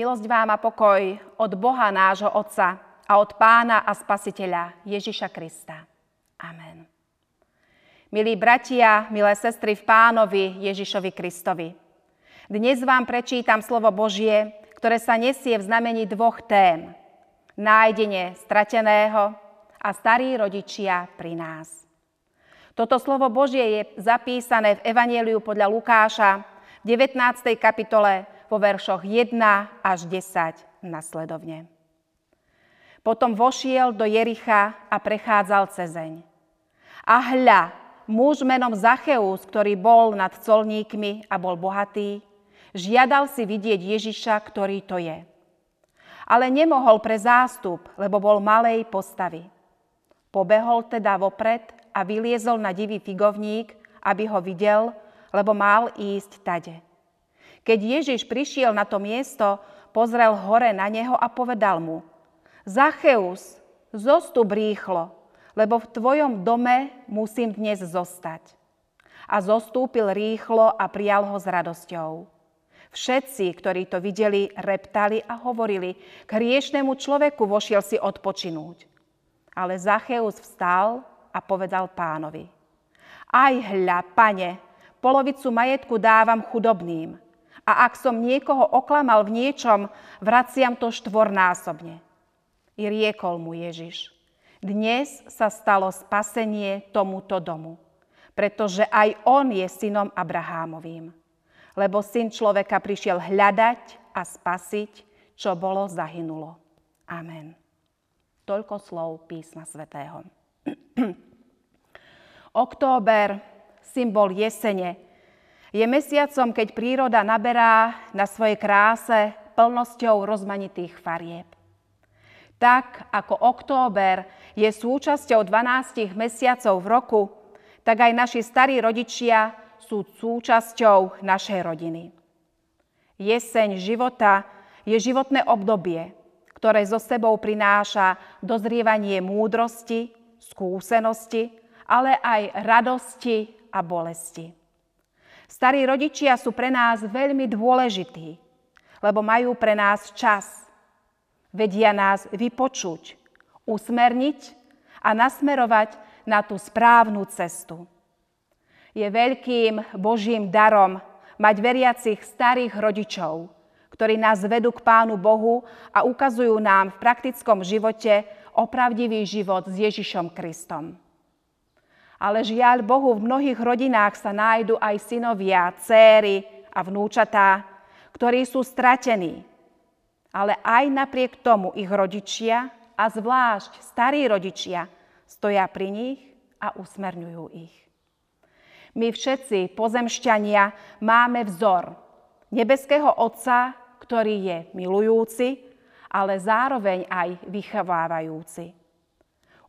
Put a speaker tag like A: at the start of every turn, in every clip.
A: Milosť vám a pokoj od Boha nášho Otca a od Pána a Spasiteľa Ježiša Krista. Amen. Milí bratia, milé sestry v Pánovi Ježišovi Kristovi. Dnes vám prečítam slovo Božie, ktoré sa nesie v znamení dvoch tém. Nájdenie strateného a starí rodičia pri nás. Toto slovo Božie je zapísané v Evanieliu podľa Lukáša v 19. kapitole po veršoch 1 až 10 nasledovne. Potom vošiel do Jericha a prechádzal cezeň. A hľa, muž menom Zacheus, ktorý bol nad colníkmi a bol bohatý, žiadal si vidieť Ježiša, ktorý to je. Ale nemohol pre zástup, lebo bol malej postavy. Pobehol teda vopred a vyliezol na divý figovník, aby ho videl, lebo mal ísť tade. Keď Ježiš prišiel na to miesto, pozrel hore na neho a povedal mu, Zacheus, zostup rýchlo, lebo v tvojom dome musím dnes zostať. A zostúpil rýchlo a prijal ho s radosťou. Všetci, ktorí to videli, reptali a hovorili, k hriešnemu človeku vošiel si odpočinúť. Ale Zacheus vstal a povedal pánovi, aj hľa, pane, polovicu majetku dávam chudobným – a ak som niekoho oklamal v niečom, vraciam to štvornásobne. I riekol mu Ježiš. Dnes sa stalo spasenie tomuto domu, pretože aj on je synom Abrahámovým. Lebo syn človeka prišiel hľadať a spasiť, čo bolo zahynulo. Amen. Toľko slov písma svätého. Október, symbol jesene, je mesiacom, keď príroda naberá na svojej kráse plnosťou rozmanitých farieb. Tak ako október je súčasťou 12 mesiacov v roku, tak aj naši starí rodičia sú súčasťou našej rodiny. Jeseň života je životné obdobie, ktoré so sebou prináša dozrievanie múdrosti, skúsenosti, ale aj radosti a bolesti. Starí rodičia sú pre nás veľmi dôležití, lebo majú pre nás čas. Vedia nás vypočuť, usmerniť a nasmerovať na tú správnu cestu. Je veľkým Božím darom mať veriacich starých rodičov, ktorí nás vedú k Pánu Bohu a ukazujú nám v praktickom živote opravdivý život s Ježišom Kristom. Ale žiaľ Bohu, v mnohých rodinách sa nájdu aj synovia, céry a vnúčatá, ktorí sú stratení. Ale aj napriek tomu ich rodičia, a zvlášť starí rodičia, stoja pri nich a usmerňujú ich. My všetci, pozemšťania, máme vzor nebeského Otca, ktorý je milujúci, ale zároveň aj vychovávajúci.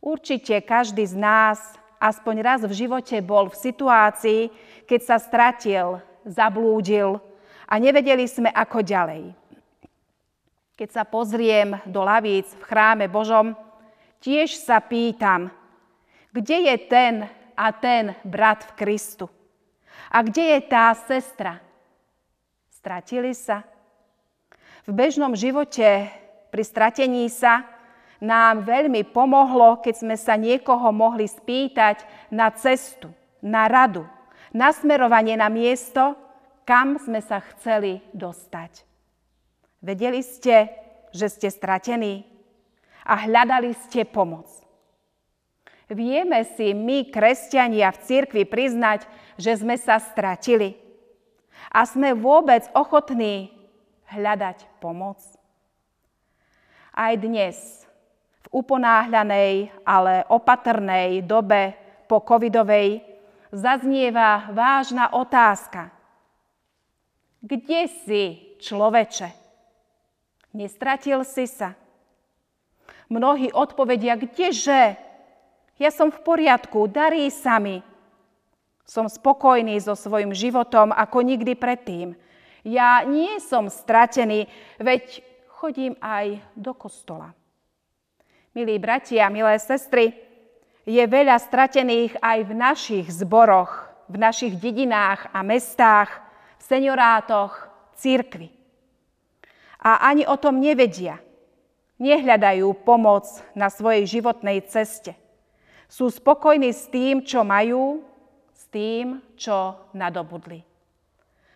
A: Určite každý z nás aspoň raz v živote bol v situácii, keď sa stratil, zablúdil a nevedeli sme ako ďalej. Keď sa pozriem do lavíc v chráme Božom, tiež sa pýtam, kde je ten a ten brat v Kristu? A kde je tá sestra? Stratili sa? V bežnom živote pri stratení sa nám veľmi pomohlo, keď sme sa niekoho mohli spýtať na cestu, na radu, na smerovanie na miesto, kam sme sa chceli dostať. Vedeli ste, že ste stratení a hľadali ste pomoc. Vieme si my, kresťania v cirkvi, priznať, že sme sa stratili a sme vôbec ochotní hľadať pomoc. Aj dnes uponáhľanej, ale opatrnej dobe po covidovej zaznieva vážna otázka. Kde si, človeče? Nestratil si sa? Mnohí odpovedia, kdeže? Ja som v poriadku, darí sa mi. Som spokojný so svojim životom ako nikdy predtým. Ja nie som stratený, veď chodím aj do kostola. Milí bratia, milé sestry, je veľa stratených aj v našich zboroch, v našich dedinách a mestách, v seniorátoch, církvi. a ani o tom nevedia. Nehľadajú pomoc na svojej životnej ceste. Sú spokojní s tým, čo majú, s tým, čo nadobudli.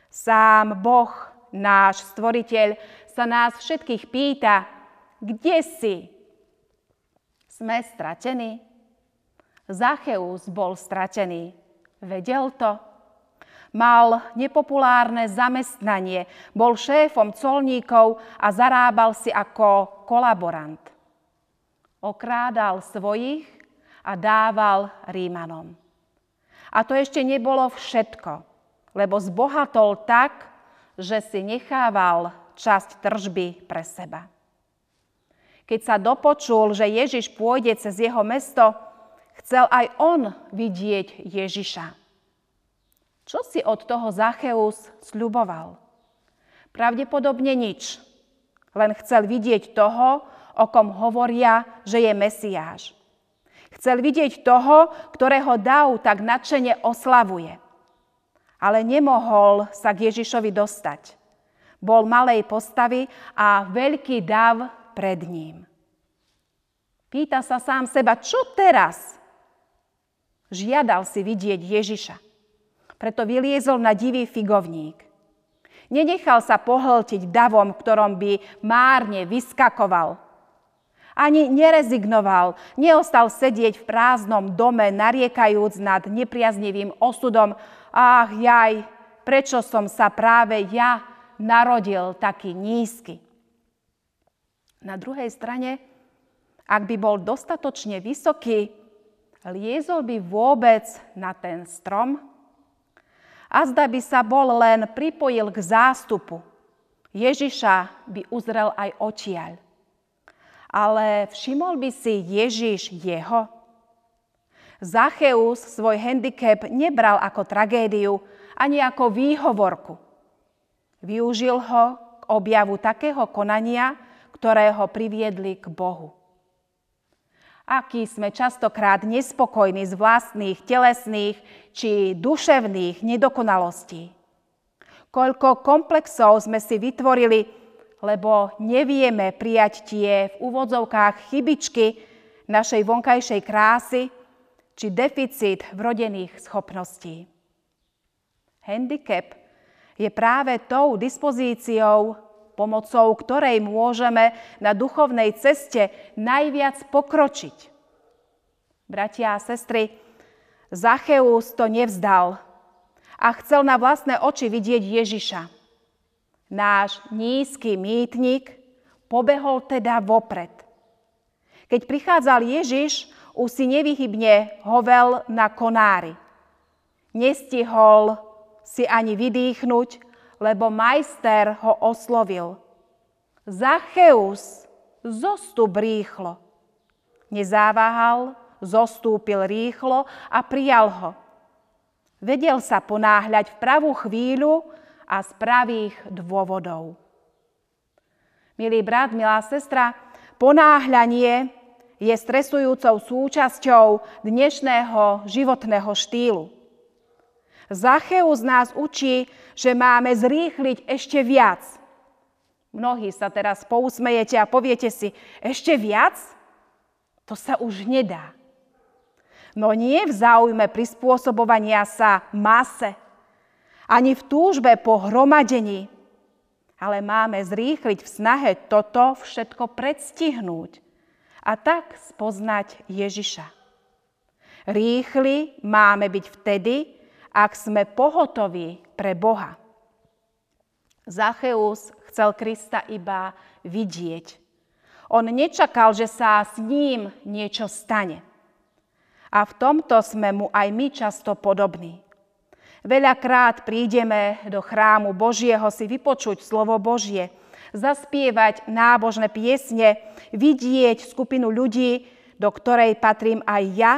A: Sám Boh, náš stvoriteľ, sa nás všetkých pýta, kde si? Sme stratení? Zacheus bol stratený. Vedel to? Mal nepopulárne zamestnanie, bol šéfom colníkov a zarábal si ako kolaborant. Okrádal svojich a dával Rímanom. A to ešte nebolo všetko, lebo zbohatol tak, že si nechával časť tržby pre seba. Keď sa dopočul, že Ježiš pôjde cez jeho mesto, chcel aj on vidieť Ježiša. Čo si od toho Zacheus sľuboval? Pravdepodobne nič. Len chcel vidieť toho, o kom hovoria, že je Mesiáš. Chcel vidieť toho, ktorého Dav tak nadšene oslavuje. Ale nemohol sa k Ježišovi dostať. Bol malej postavy a veľký dav pred ním. Pýta sa sám seba, čo teraz? Žiadal si vidieť Ježiša. Preto vyliezol na divý figovník. Nenechal sa pohltiť davom, ktorom by márne vyskakoval. Ani nerezignoval, neostal sedieť v prázdnom dome, nariekajúc nad nepriaznivým osudom. Ach, jaj, prečo som sa práve ja narodil taký nízky. Na druhej strane, ak by bol dostatočne vysoký, liezol by vôbec na ten strom? A zda by sa bol len pripojil k zástupu. Ježiša by uzrel aj očiaľ. Ale všimol by si Ježiš jeho? Zacheus svoj handicap nebral ako tragédiu, ani ako výhovorku. Využil ho k objavu takého konania, ktoré ho priviedli k Bohu. Aký sme častokrát nespokojní z vlastných telesných či duševných nedokonalostí. Koľko komplexov sme si vytvorili, lebo nevieme prijať tie v úvodzovkách chybičky našej vonkajšej krásy či deficit vrodených schopností. Handicap je práve tou dispozíciou, pomocou ktorej môžeme na duchovnej ceste najviac pokročiť. Bratia a sestry, Zacheus to nevzdal a chcel na vlastné oči vidieť Ježiša. Náš nízky mýtnik pobehol teda vopred. Keď prichádzal Ježiš, už si nevyhybne hovel na konári. Nestihol si ani vydýchnuť, lebo majster ho oslovil. Zacheus, zostup rýchlo. Nezáváhal, zostúpil rýchlo a prijal ho. Vedel sa ponáhľať v pravú chvíľu a z pravých dôvodov. Milý brat, milá sestra, ponáhľanie je stresujúcou súčasťou dnešného životného štýlu. Zacheus nás učí, že máme zrýchliť ešte viac. Mnohí sa teraz pousmejete a poviete si, ešte viac? To sa už nedá. No nie v záujme prispôsobovania sa mase, ani v túžbe po hromadení, ale máme zrýchliť v snahe toto všetko predstihnúť a tak spoznať Ježiša. Rýchli máme byť vtedy, ak sme pohotoví pre Boha. Zacheus chcel Krista iba vidieť. On nečakal, že sa s ním niečo stane. A v tomto sme mu aj my často podobní. Veľakrát prídeme do chrámu Božieho si vypočuť slovo Božie, zaspievať nábožné piesne, vidieť skupinu ľudí, do ktorej patrím aj ja,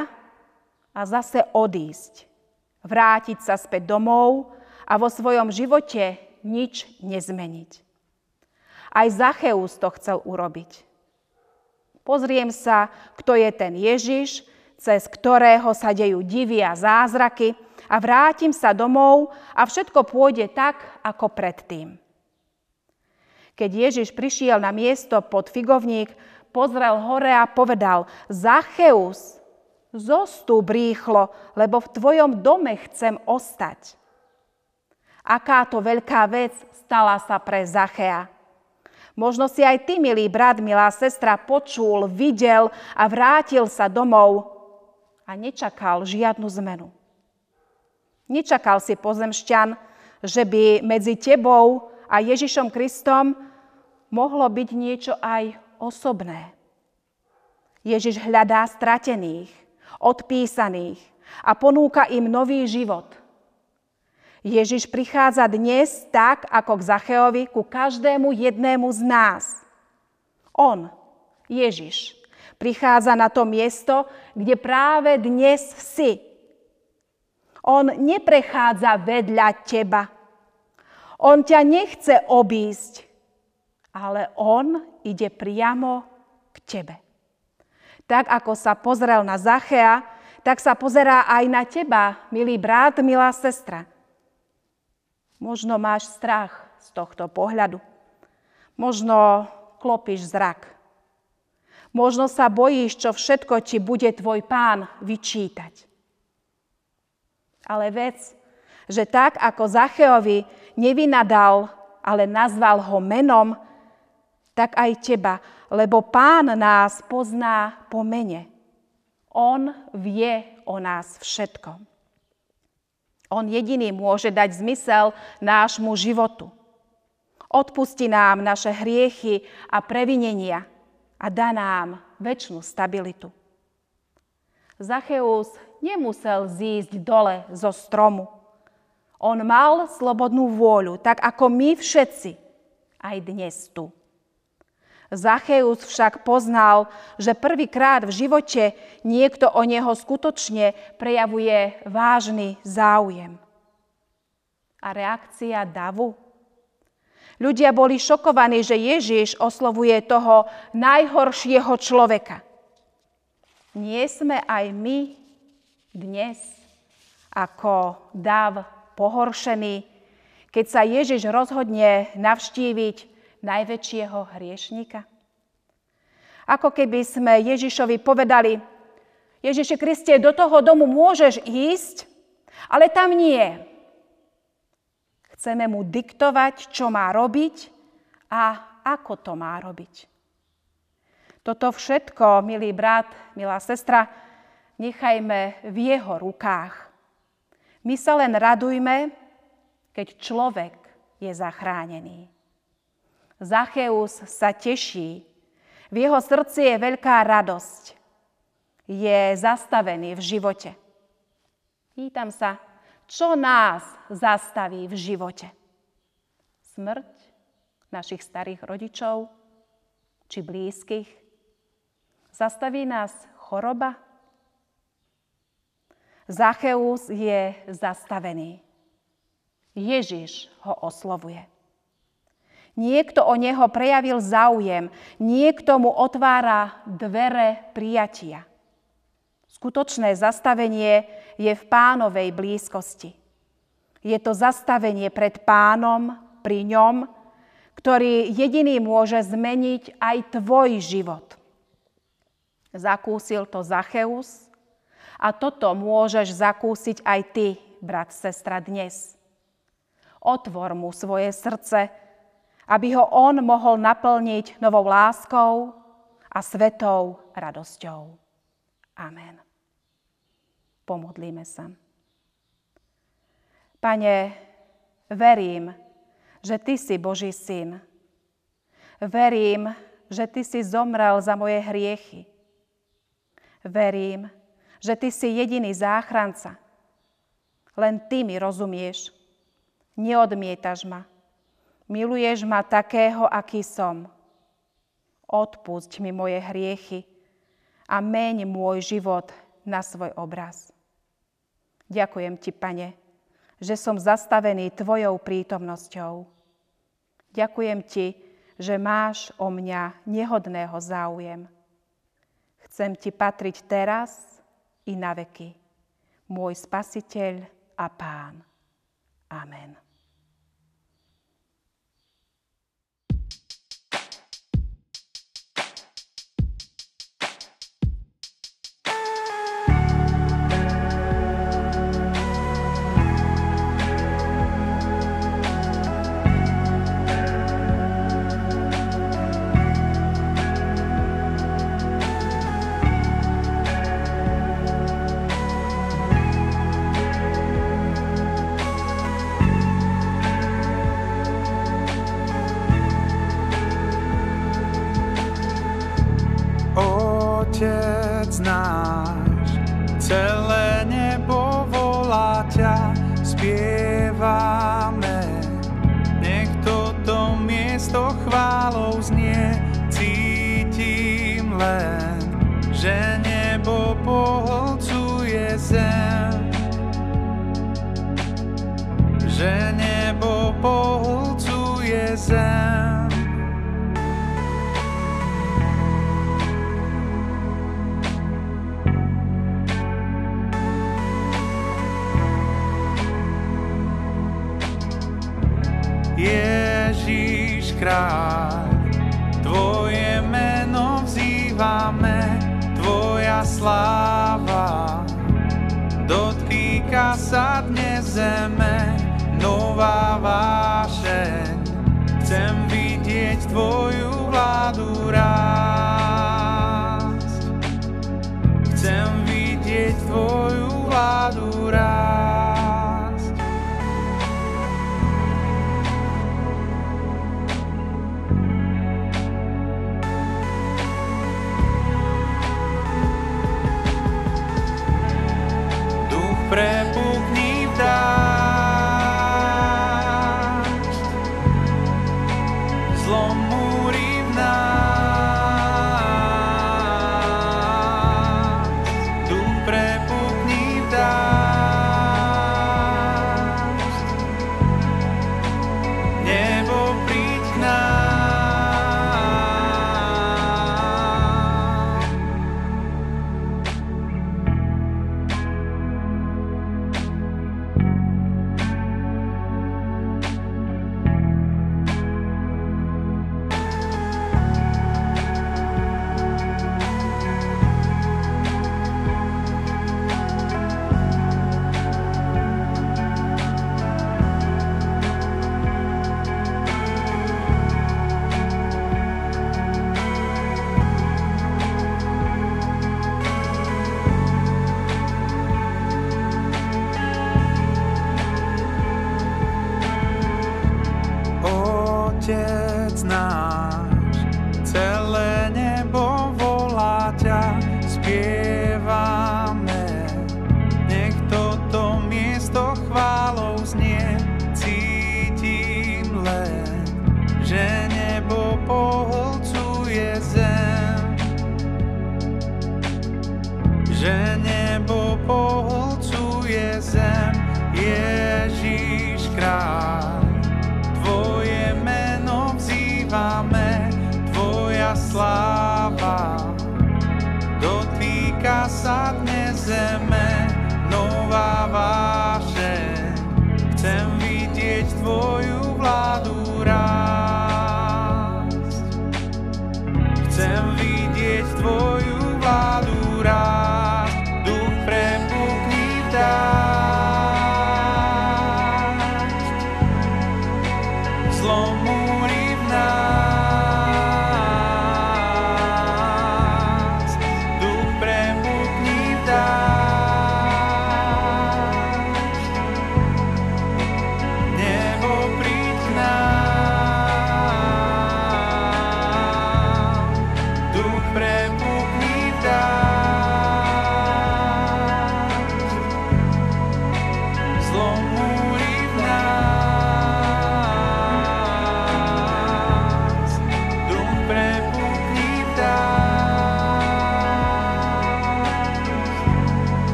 A: a zase odísť vrátiť sa späť domov a vo svojom živote nič nezmeniť. Aj Zacheus to chcel urobiť. Pozriem sa, kto je ten Ježiš, cez ktorého sa dejú divy a zázraky a vrátim sa domov a všetko pôjde tak, ako predtým. Keď Ježiš prišiel na miesto pod figovník, pozrel hore a povedal, Zacheus, zostúp rýchlo, lebo v tvojom dome chcem ostať. Aká to veľká vec stala sa pre Zachea. Možno si aj ty, milý brat, milá sestra, počul, videl a vrátil sa domov a nečakal žiadnu zmenu. Nečakal si pozemšťan, že by medzi tebou a Ježišom Kristom mohlo byť niečo aj osobné. Ježiš hľadá stratených, odpísaných a ponúka im nový život. Ježiš prichádza dnes tak, ako k Zacheovi, ku každému jednému z nás. On, Ježiš, prichádza na to miesto, kde práve dnes si. On neprechádza vedľa teba. On ťa nechce obísť, ale on ide priamo k tebe. Tak ako sa pozrel na Zachea, tak sa pozerá aj na teba, milý brat, milá sestra. Možno máš strach z tohto pohľadu. Možno klopíš zrak. Možno sa bojíš, čo všetko ti bude tvoj pán vyčítať. Ale vec, že tak ako Zacheovi nevynadal, ale nazval ho menom, tak aj teba lebo Pán nás pozná po mene. On vie o nás všetko. On jediný môže dať zmysel nášmu životu. Odpusti nám naše hriechy a previnenia a dá nám väčšinu stabilitu. Zacheus nemusel zísť dole zo stromu. On mal slobodnú vôľu, tak ako my všetci, aj dnes tu. Zacheus však poznal, že prvýkrát v živote niekto o neho skutočne prejavuje vážny záujem. A reakcia davu? Ľudia boli šokovaní, že Ježiš oslovuje toho najhoršieho človeka. Nie sme aj my dnes ako dav pohoršení, keď sa Ježiš rozhodne navštíviť najväčšieho hriešnika? Ako keby sme Ježišovi povedali, Ježiši Kriste, do toho domu môžeš ísť, ale tam nie. Chceme mu diktovať, čo má robiť a ako to má robiť. Toto všetko, milý brat, milá sestra, nechajme v jeho rukách. My sa len radujme, keď človek je zachránený. Zacheus sa teší. V jeho srdci je veľká radosť. Je zastavený v živote. Pýtam sa, čo nás zastaví v živote? Smrť našich starých rodičov či blízkych? Zastaví nás choroba? Zacheus je zastavený. Ježiš ho oslovuje. Niekto o neho prejavil záujem, niekto mu otvára dvere prijatia. Skutočné zastavenie je v pánovej blízkosti. Je to zastavenie pred pánom, pri ňom, ktorý jediný môže zmeniť aj tvoj život. Zakúsil to Zacheus a toto môžeš zakúsiť aj ty, brat, sestra, dnes. Otvor mu svoje srdce, aby ho on mohol naplniť novou láskou a svetou radosťou. Amen. Pomodlíme sa. Pane, verím, že Ty si Boží syn. Verím, že Ty si zomrel za moje hriechy. Verím, že Ty si jediný záchranca. Len Ty mi rozumieš. Neodmietaš ma Miluješ ma takého, aký som. Odpusť mi moje hriechy a meň môj život na svoj obraz. Ďakujem ti, Pane, že som zastavený Tvojou prítomnosťou. Ďakujem ti, že máš o mňa nehodného záujem. Chcem ti patriť teraz i na veky. Môj Spasiteľ a Pán. Amen.
B: Otec náš, celé nebo volá ťa, spievame. Nech toto miesto chválou znie, cítim len, že nebo pohlcuje zem. Že nebo pohlcuje zem. Ježíš kráľ, Tvoje meno vzývame, Tvoja sláva dotýka sa dnes zeme, nová vášeň. Chcem vidieť Tvoju vládu rásť. Chcem vidieť Tvoju vládu rásť.